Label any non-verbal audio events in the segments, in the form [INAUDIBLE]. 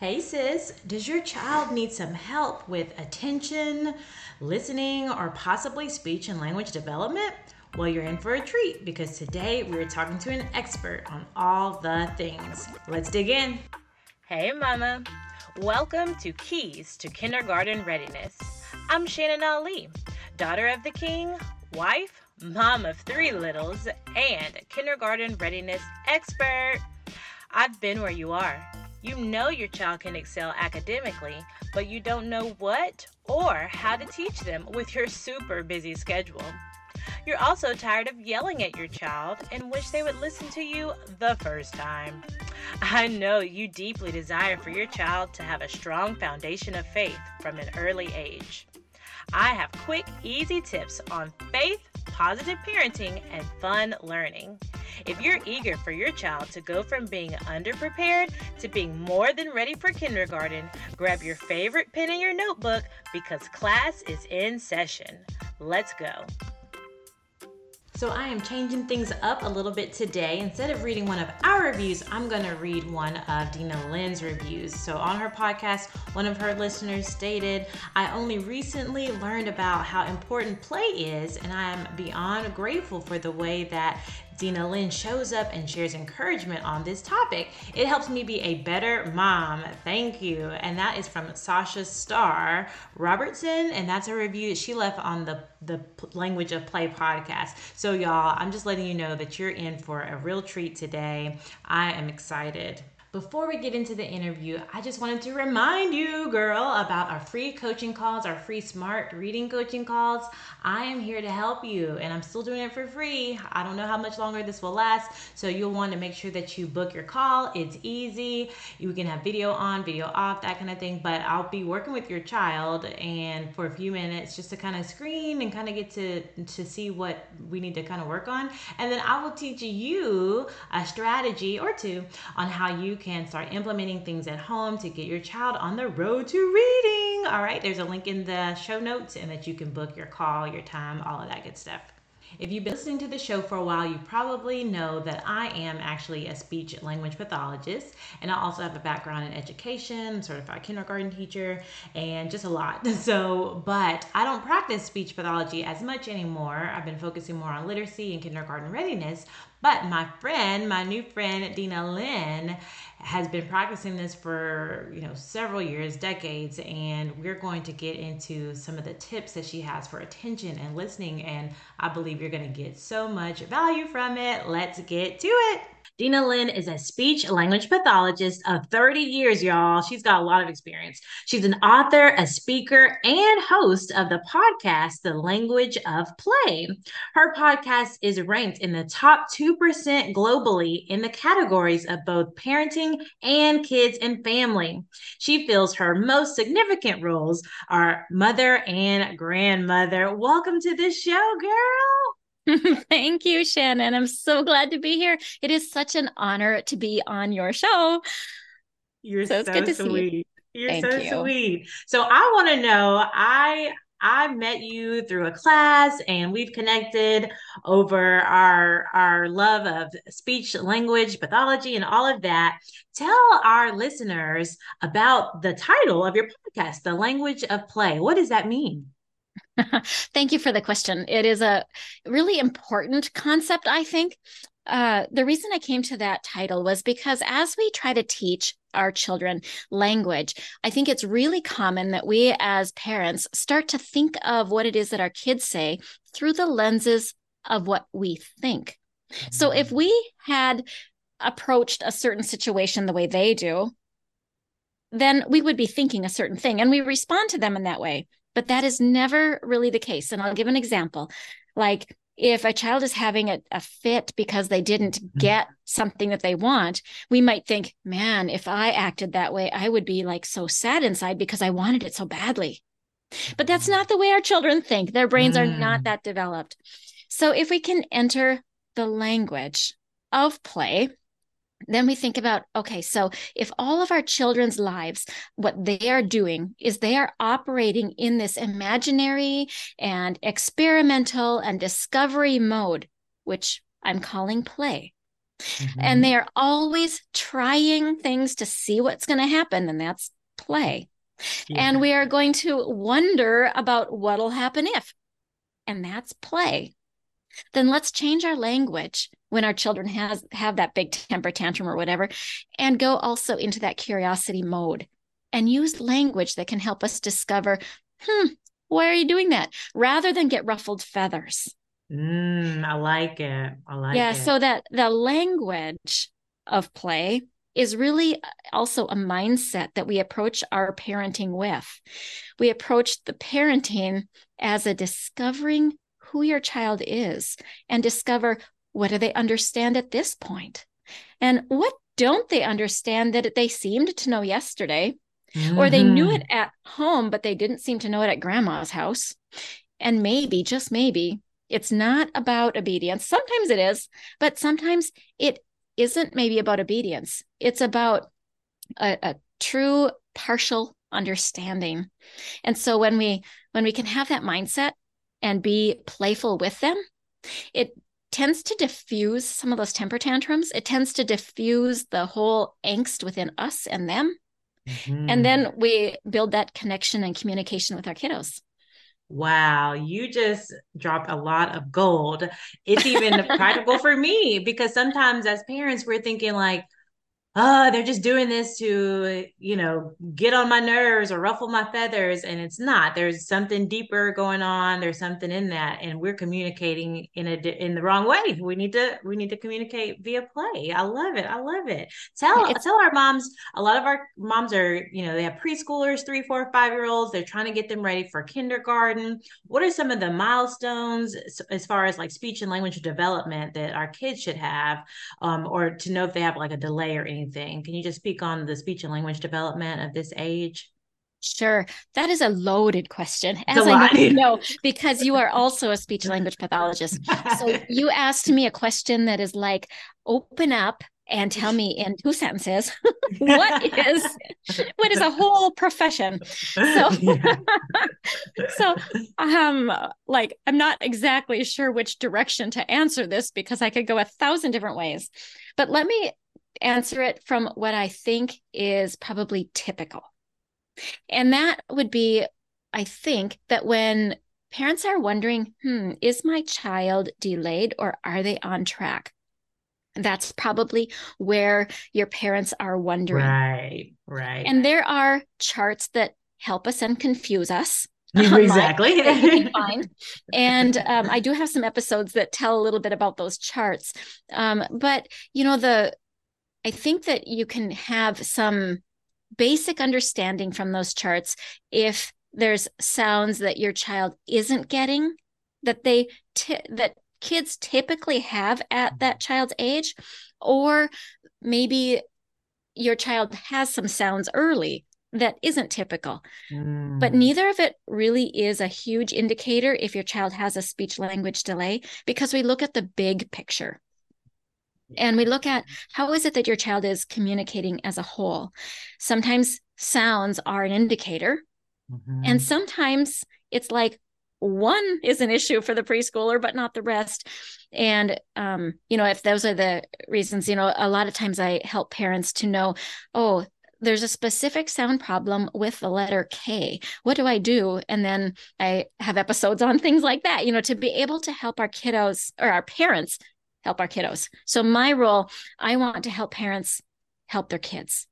Hey sis, does your child need some help with attention, listening, or possibly speech and language development? Well, you're in for a treat because today we're talking to an expert on all the things. Let's dig in. Hey, Mama. Welcome to Keys to Kindergarten Readiness. I'm Shannon Ali, daughter of the king, wife, mom of three littles, and kindergarten readiness expert. I've been where you are you know your child can excel academically, but you don't know what or how to teach them with your super busy schedule. You're also tired of yelling at your child and wish they would listen to you the first time. I know you deeply desire for your child to have a strong foundation of faith from an early age. I have quick, easy tips on faith, positive parenting, and fun learning. If you're eager for your child to go from being underprepared to being more than ready for kindergarten, grab your favorite pen and your notebook because class is in session. Let's go. So I am changing things up a little bit today. Instead of reading one of our reviews, I'm going to read one of Dina Lynn's reviews. So on her podcast, one of her listeners stated, I only recently learned about how important play is, and I am beyond grateful for the way that Dinalynn shows up and shares encouragement on this topic. It helps me be a better mom. Thank you. And that is from Sasha Starr Robertson, and that's a review that she left on the the Language of Play podcast. So y'all, I'm just letting you know that you're in for a real treat today. I am excited. Before we get into the interview, I just wanted to remind you, girl, about our free coaching calls, our free SMARRT reading coaching calls. I am here to help you, and I'm still doing it for free. I don't know how much longer this will last, so you'll want to make sure that you book your call. It's easy. You can have video on, video off, that kind of thing. But I'll be working with your child, and for a few minutes, just to kind of screen and kind of get to to see what we need to kind of work on, and then I will teach you a strategy or two on how you can start implementing things at home to get your child on the road to reading. All right, there's a link in the show notes and that you can book your call, your time, all of that good stuff. If you've been listening to the show for a while, you probably know that I am actually a speech language pathologist, and I also have a background in education, certified kindergarten teacher, and just a lot. [LAUGHS] So, but I don't practice speech pathology as much anymore. I've been focusing more on literacy and kindergarten readiness, but my friend, my new friend, Dinalynn, has been practicing this for you know several years decades and we're going to get into some of the tips that she has for attention and listening and i believe you're going to get so much value from it. Let's get to it Dinalynn is a speech language pathologist of 30 years, y'all. She's got a lot of experience. She's an author, a speaker, and host of the podcast, The Language of Play. Her podcast is ranked in the top 2% globally in the categories of both parenting and kids and family. She feels her most significant roles are mother and grandmother. Welcome to the show, girl. [LAUGHS] Thank you, Shannon. I'm so glad to be here. It is such an honor to be on your show. You're so, so sweet. You. You're Thank so you. sweet. So I want to know, I I met you through a class and we've connected over our our love of speech language pathology and all of that. Tell our listeners about the title of your podcast, The Language of Play. What does that mean? [LAUGHS] Thank you for the question. It is a really important concept, I think. Uh, the reason I came to that title was because as we try to teach our children language, I think it's really common that we as parents start to think of what it is that our kids say through the lenses of what we think. So if mm. we had approached a certain situation the way they do, then we would be thinking a certain thing and we respond to them in that way. But that is never really the case. And I'll give an example. Like if a child is having a, a fit because they didn't mm-hmm. get something that they want, we might think, man, if I acted that way, I would be like so sad inside because I wanted it so badly. But that's mm-hmm. not the way our children think. Their brains mm. are not mm. that developed. So if we can enter the language of play, then we think about okay so if all of our children's lives what they are doing is they are operating in this imaginary and experimental and discovery mode which i'm calling play Mm-hmm. And they are always trying things to see what's going to happen, and that's play. Yeah. And we are going to wonder about what'll happen if, and that's play. Then let's change our language when our children has have that big temper tantrum or whatever, and go also into that curiosity mode and use language that can help us discover, hmm, why are you doing that? Rather than get ruffled feathers. Mm, I like it. I like yeah, it. Yeah, so that the language of play is really also a mindset that we approach our parenting with. We approach the parenting as a discovering who your child is and discover what do they understand at this point? And what don't they understand that they seemed to know yesterday? Mm-hmm. or they knew it mm-hmm. at home but they didn't seem to know it at grandma's house. And maybe just maybe it's not about obedience. Sometimes it is but sometimes it isn't maybe about obedience. It's about a, a true partial understanding. And so when we when we can have that mindset and be playful with them it tends to diffuse some of those temper tantrums it tends to diffuse the whole angst within us and them mm-hmm. and then we build that connection and communication with our kiddos Wow, you just dropped a lot of gold. It's even practical for me because sometimes as parents, we're thinking like, oh, they're just doing this to, you know, get on my nerves or ruffle my feathers. And it's not. There's something deeper going on. There's something in that. And we're communicating in a in the wrong way. We need to we need to communicate via play. I love it. I love it. Tell it's, tell our moms, a lot of our moms are, you know, they have preschoolers, three, four, five year olds. They're trying to get them ready for kindergarten. What are some of the milestones as far as like speech and language development that our kids should have? Um, or to know if they have like a delay or anything? Anything. Can you just speak on the speech and language development of this age? Sure. That is a loaded question, as I know, know, because you are also a speech language pathologist. So [LAUGHS] you asked me a question that is like, open up and tell me in two sentences [LAUGHS] what is what is a whole profession so [LAUGHS] so um like i'm not exactly sure which direction to answer this because i could go a thousand different ways but let me answer it from what I think is probably typical. And that would be, I think, that when parents are wondering, hmm, is my child delayed or are they on track? That's probably where your parents are wondering. Right, right. And there are charts that help us and confuse us. [LAUGHS] [LAUGHS] Exactly. [LAUGHS] And um, I do have some episodes that tell a little bit about those charts. Um, but you know, the I think that you can have some basic understanding from those charts if there's sounds that your child isn't getting that they t- that kids typically have at that child's age or maybe your child has some sounds early that isn't typical. Mm. But neither of it really is a huge indicator if your child has a speech language delay because we look at the big picture and we look at how is it that your child is communicating as a whole sometimes sounds are an indicator mm-hmm. and sometimes it's like one is an issue for the preschooler but not the rest and um, you know if those are the reasons you know a lot of times i help parents to know oh there's a specific sound problem with the letter K. What do I do? And then I have episodes on things like that, you know, to be able to help our kiddos or our parents help our kiddos. So my role, I want to help parents help their kids.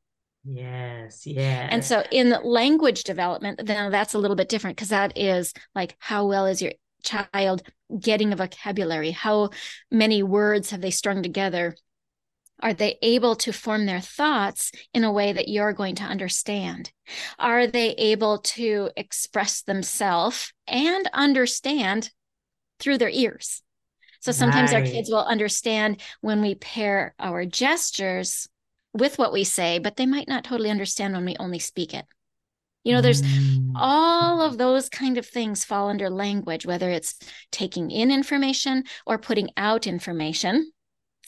Yes, yeah. And so in language development, then that's a little bit different because that is like how well is your child getting a vocabulary? How many words have they strung together? Are they able to form their thoughts in a way that you're going to understand? Are they able to express themselves and understand through their ears? So sometimes right. our kids will understand when we pair our gestures with what we say, but they might not totally understand when we only speak it. You know, there's mm. all of those kind of things fall under language, whether it's taking in information or putting out information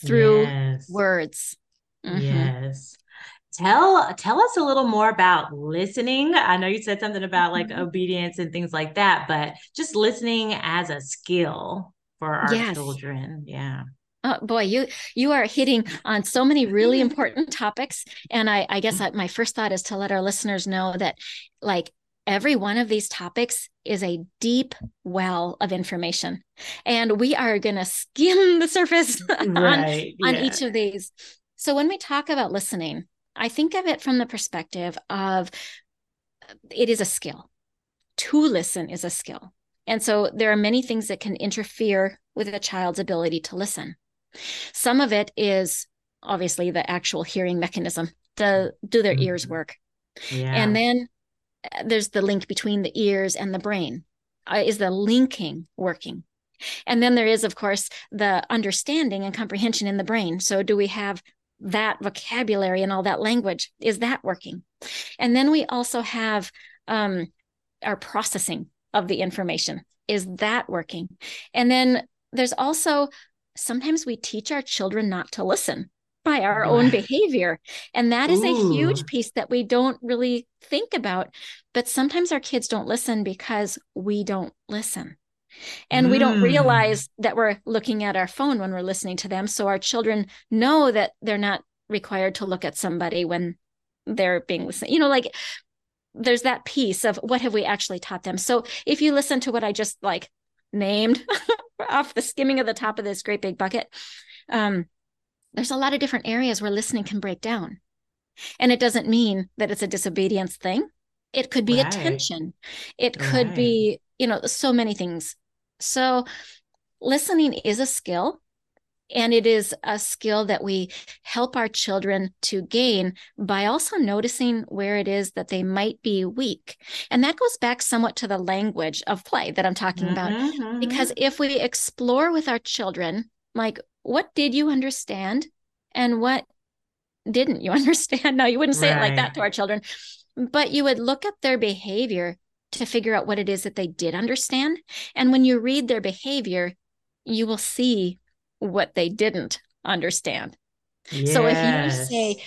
through yes. words. Mm-hmm. Yes tell tell us a little more about listening i know you said something about like mm-hmm. obedience and things like that but just listening as a skill for our yes. children. Yeah. Oh boy, you you are hitting on so many really [LAUGHS] important topics, and I I guess I, my first thought is to let our listeners know that like every one of these topics is a deep well of information, and we are going to skim the surface [LAUGHS] on Right. on Yeah. each of these. So when we talk about listening, I think of it from the perspective of it is a skill. To listen is a skill. And so there are many things that can interfere with a child's ability to listen. Some of it is obviously the actual hearing mechanism. Do, do their ears Mhm. work? Yeah. And then uh, there's the link between the ears and the brain. Uh, is the linking working? And then there is, of course, the understanding and comprehension in the brain. So, do we have that vocabulary and all that language? Is that working? And then we also have um, our processing of the information. Is that working? And then there's also sometimes we teach our children not to listen by our own behavior. And that is a huge piece that we don't really think about. But sometimes our kids don't listen because we don't listen. And we don't Mm. realize that we're looking at our phone when we're listening to them. So our children know that they're not required to look at somebody when they're being listened. You know, like there's that piece of what have we actually taught them. So if you listen to what I just like named [LAUGHS] off the skimming of the top of this great big bucket, um, there's a lot of different areas where listening can break down. And it doesn't mean that it's a disobedience thing. It could be Right. attention. It could Right. be, you know, so many things. So listening is a skill. And it is a skill that we help our children to gain by also noticing where it is that they might be weak. And that goes back somewhat to the language of play that I'm talking about. Mhm, mhm. Because if we explore with our children, like, what did you understand and what didn't you [LAUGHS] understand? Now, you wouldn't say it like that to our children, but you would look at their behavior to figure out what it is that they did understand. And when you read their behavior, you will see what they didn't understand. So if you say,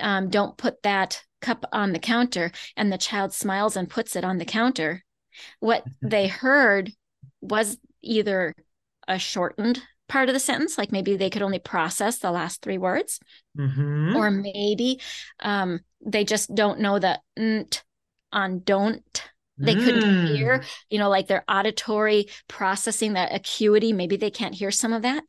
um, don't put that cup on the counter and the child smiles and puts it on the counter what [LAUGHS] they heard was either a shortened part of the sentence like maybe they could only process the last three words Mhm. or maybe um, they just don't know the on don't they couldn't Mm. hear you know like their auditory processing that acuity maybe they can't hear some of that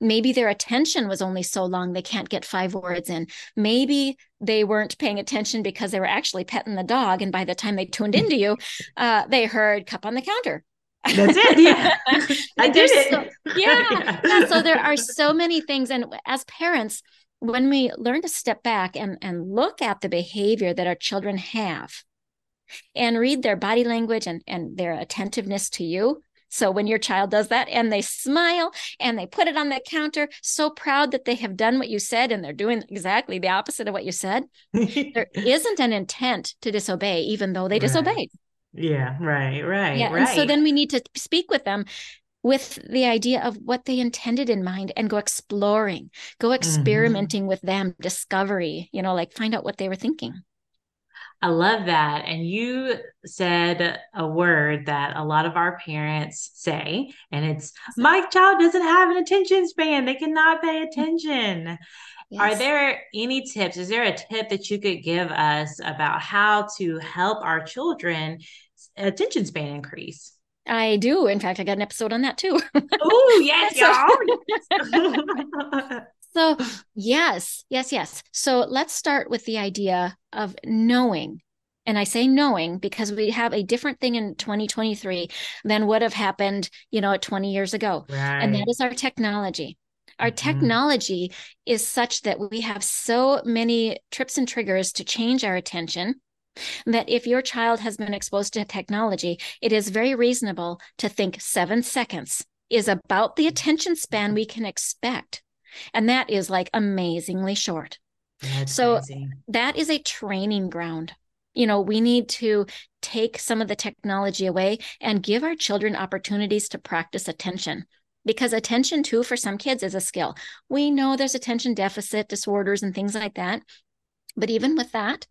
maybe their attention was only so long they can't get five words in maybe they weren't paying attention because they were actually petting the dog and by the time they tuned into you [LAUGHS] uh, they heard cup on the counter That's it. Yeah. [LAUGHS] I did it. so- [LAUGHS] yeah. yeah so there are so many things and as parents when we learn to step back and and look at the behavior that our children have and read their body language and and their attentiveness to you so when your child does that and they smile and they put it on the counter so proud that they have done what you said and they're doing exactly the opposite of what you said [LAUGHS] there isn't an intent to disobey even though they Right. disobeyed yeah. Right. Right. yeah right. and so then we need to speak with them with the idea of what they intended in mind and go exploring go Mm-hmm. experimenting with them discovery you know like find out what they were thinking I love that. And you said a word that a lot of our parents say, and it's my child doesn't have an attention span. They cannot pay attention. Are there any tips? Is there a tip that you could give us about how to help our children attention span increase? i do in fact i got an episode on that too Oh, yes, [LAUGHS] y'all. [LAUGHS] [LAUGHS] So, yes, yes, yes. So, let's start with the idea of knowing. And I say knowing because we have a different thing in 2023 than would have happened, you know, 20 years ago. right. And that is our technology. Our Mhm. technology is such that we have so many trips and triggers to change our attention that if your child has been exposed to technology, it is very reasonable to think seven seconds is about the attention span we can expect. And that is like amazingly short. That's So- crazy. That is a training ground. You know, we need to take some of the technology away and give our children opportunities to practice attention. Because attention, too, for some kids is a skill. We know there's attention deficit disorders and things like that. But even with that,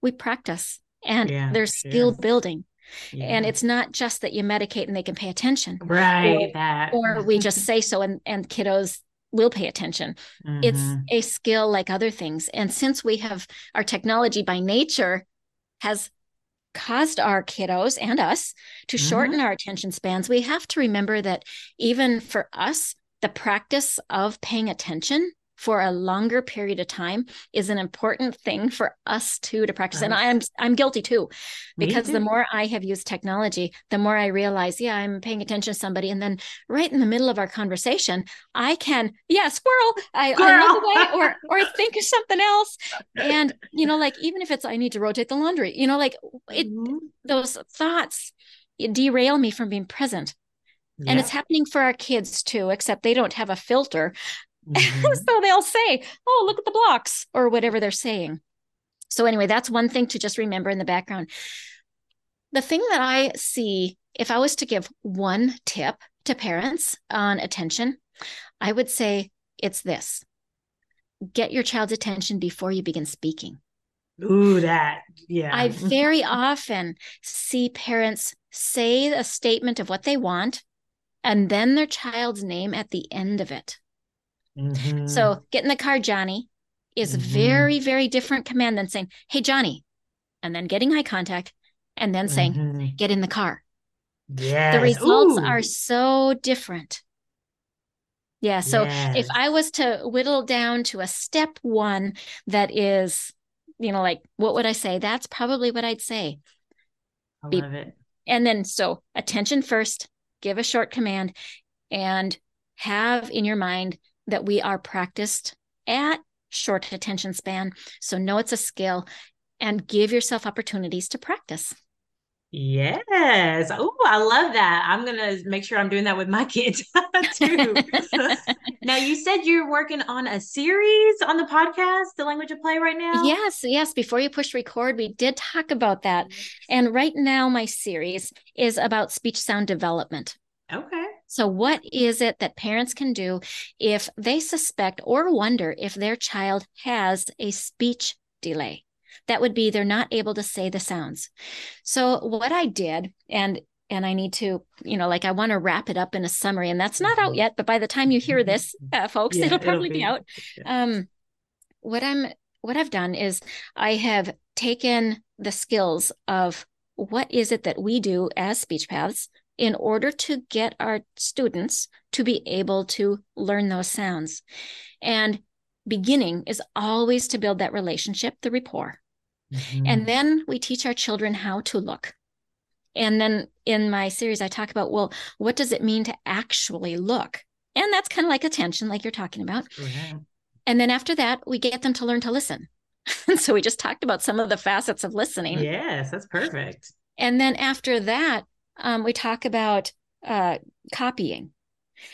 we practice and Yeah, there's skill sure. building. And it's not just that you medicate and they can pay attention right or- that or we just [LAUGHS] say so and, and kiddos will pay attention. Mm-hmm. It's a skill like other things. And since we have our technology by nature has caused our kiddos and us to mm-hmm. shorten our attention spans, we have to remember that even for us, the practice of paying attention for a longer period of time is an important thing for us too to practice and i'm i'm guilty too because too. the more i have used technology the more i realize yeah i'm paying attention to somebody and then right in the middle of our conversation i can yeah squirrel i, I move away or [LAUGHS] or think of something else and you know like even if it's i need to rotate the laundry you know like it mm-hmm. those thoughts derail me from being present yeah. And it's happening for our kids too, except they don't have a filter. Mm-hmm. [LAUGHS] so they'll say, Oh, look at the blocks, or whatever they're saying. So, anyway, that's one thing to just remember in the background. The thing that I see, if I was to give one tip to parents on attention, I would say it's this get your child's attention before you begin speaking. Ooh, that, yeah. I [LAUGHS] very often see parents say a statement of what they want and then their child's name at the end of it. Mm-hmm. So get in the car, Johnny, is mm-hmm. very, very different command than saying, Hey, Johnny, and then getting eye contact and then saying, mm-hmm. Get in the car. Yeah. The results Ooh. are so different. Yeah. So yes. if I was to whittle down to a step one that is, you know, like what would I say? That's probably what I'd say. I Be- love it. And then so attention first, give a short command, and have in your mind that we are practiced at short attention span. So know it's a skill and give yourself opportunities to practice. Yes. Oh, I love that. I'm going to make sure I'm doing that with my [LAUGHS] kids too. [LAUGHS] now, you said you're working on a series on the podcast, The Language of Play, right now? Yes. Yes. Before you push record, we did talk about that. And right now, my series is about speech sound development. Okay. So, what is it that parents can do if they suspect or wonder if their child has a speech delay? That would be they're not able to say the sounds. So, what I did, and and I need to, you know, like I want to wrap it up in a summary, and that's not out mm-hmm. yet. But by the time you hear this, uh, folks, [LAUGHS] yeah, it'll probably it'll be, be, out. Um, what I'm, what I've done is I have taken the skills of what is it that we do as speech paths in order to get our students to be able to learn those sounds. And beginning is always to build that relationship, the rapport. Mm-hmm. And then we teach our children how to look. And then in my series, I talk about, well, what does it mean to actually look? And that's kind of like attention, like you're talking about. Mm-hmm. And then after that, we get them to learn to listen. [LAUGHS] so we just talked about some of the facets of listening. Yes, that's perfect. And then after that, um, we talk about uh, copying.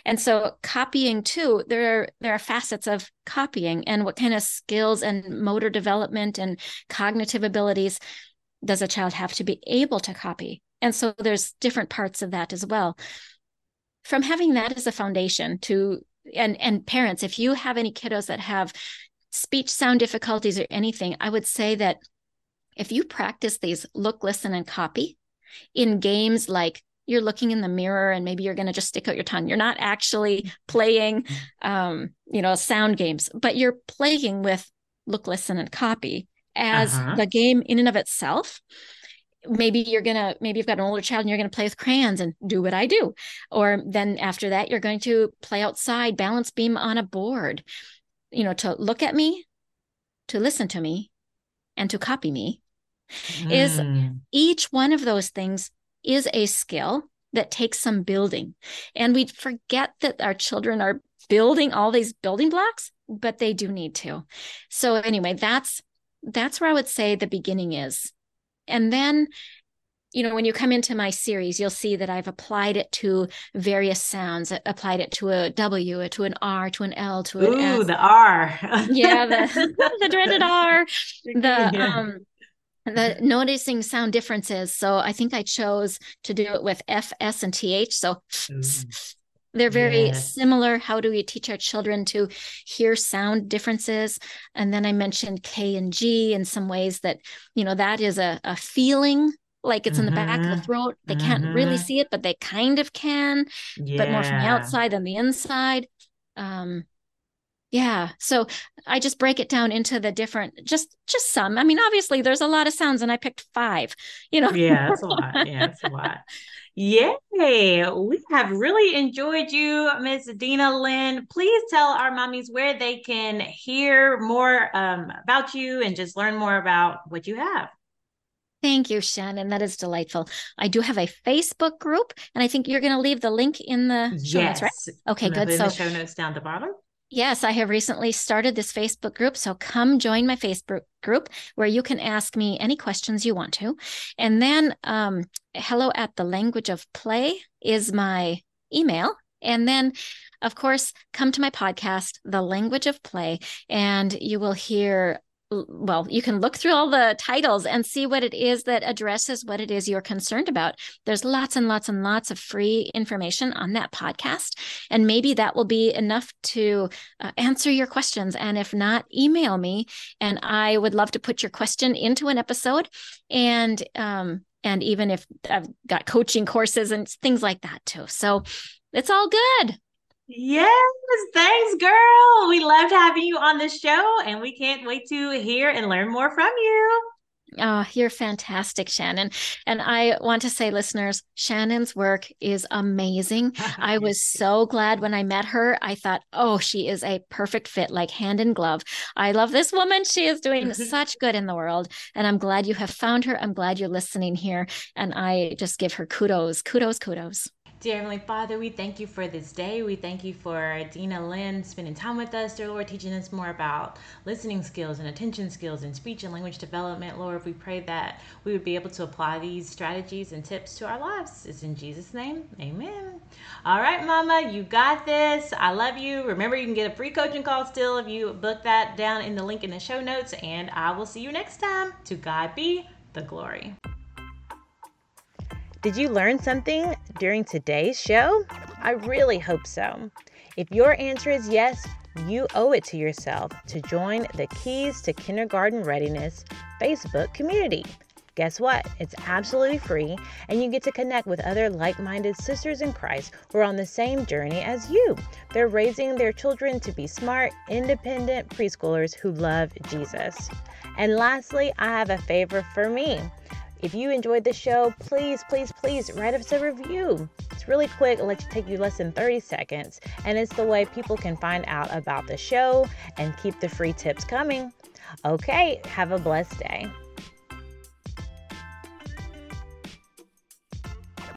And so copying too, there are there are facets of copying and what kind of skills and motor development and cognitive abilities does a child have to be able to copy? And so there's different parts of that as well. From having that as a foundation to and and parents, if you have any kiddos that have speech sound difficulties or anything, I would say that if you practice these look, listen, and copy in games like you're looking in the mirror and maybe you're going to just stick out your tongue. You're not actually playing, um, you know, sound games, but you're playing with look, listen, and copy as uh-huh. the game in and of itself. Maybe you're going to, maybe you've got an older child and you're going to play with crayons and do what I do. Or then after that, you're going to play outside, balance beam on a board, you know, to look at me, to listen to me, and to copy me. Mm. Is each one of those things is a skill that takes some building. And we forget that our children are building all these building blocks, but they do need to. So anyway, that's that's where I would say the beginning is. And then you know, when you come into my series, you'll see that I've applied it to various sounds. I applied it to a W, to an R, to an L, to an Ooh, S. the R. yeah, the, [LAUGHS] [LAUGHS] the dreaded R. The yeah. um the noticing sound differences. So I think I chose to do it with F, S, and TH. So mm. [LAUGHS] they're very yes. similar. How do we teach our children to hear sound differences? And then I mentioned K and G in some ways that, you know, that is a, a feeling like it's mm-hmm. in the back of the mm-hmm. throat. They mm-hmm. can't really mm-hmm. see it, but they kind of can, yeah. but more from the outside than the inside. Um, Yeah. So I just break it down into the different just just some. I mean, obviously there's a lot of sounds and I picked 5, you know. Yeah, that's a lot. Yeah, that's a lot. Yay! We have really enjoyed you, Miss Dinalynn. Please tell our mommies where they can hear more um, about you and just learn more about what you have. Thank you, Shannon. That is delightful. I do have a Facebook group, and I think you're going to leave the link in the show yes. notes, right? Okay, good. So, show notes down the bottom. Yes, I have recently started this Facebook group. So come join my Facebook group where you can ask me any questions you want to. And then, um, hello at the language of play is my email. And then, of course, come to my podcast, The Language of Play, and you will hear well, you can look through all the titles and see what it is that addresses what it is you're concerned about. There's lots and lots and lots of free information on that podcast. And maybe that will be enough to uh, answer your questions. And if not, email me. And I would love to put your question into an episode. And, um, and even if I've got coaching courses and things like that too. So it's all good. Yes, thanks, girl. We loved having you on the show, and we can't wait to hear and learn more from you. Oh, you're fantastic, Shannon. And I want to say, listeners, Shannon's work is amazing. [LAUGHS] I was so glad when I met her. I thought, oh, she is a perfect fit, like hand in glove. I love this woman. She is doing [LAUGHS] such good in the world. And I'm glad you have found her. I'm glad you're listening here. And I just give her kudos, kudos, kudos. Dear Heavenly Father, we thank you for this day. We thank you for Dinalynn spending time with us, dear Lord, teaching us more about listening skills and attention skills and speech and language development. Lord, we pray that we would be able to apply these strategies and tips to our lives. It's in Jesus' name. Amen. All right, Mama, you got this. I love you. Remember, you can get a free coaching call still if you book that down in the link in the show notes. And I will see you next time. To God be the glory. Did you learn something during today's show? I really hope so. If your answer is yes, you owe it to yourself to join the Keys to Kindergarten Readiness Facebook community. Guess what? It's absolutely free, and you get to connect with other like minded sisters in Christ who are on the same journey as you. They're raising their children to be smart, independent preschoolers who love Jesus. And lastly, I have a favor for me. If you enjoyed the show, please, please, please write us a review. It's really quick, it'll you take you less than 30 seconds, and it's the way people can find out about the show and keep the free tips coming. Okay, have a blessed day.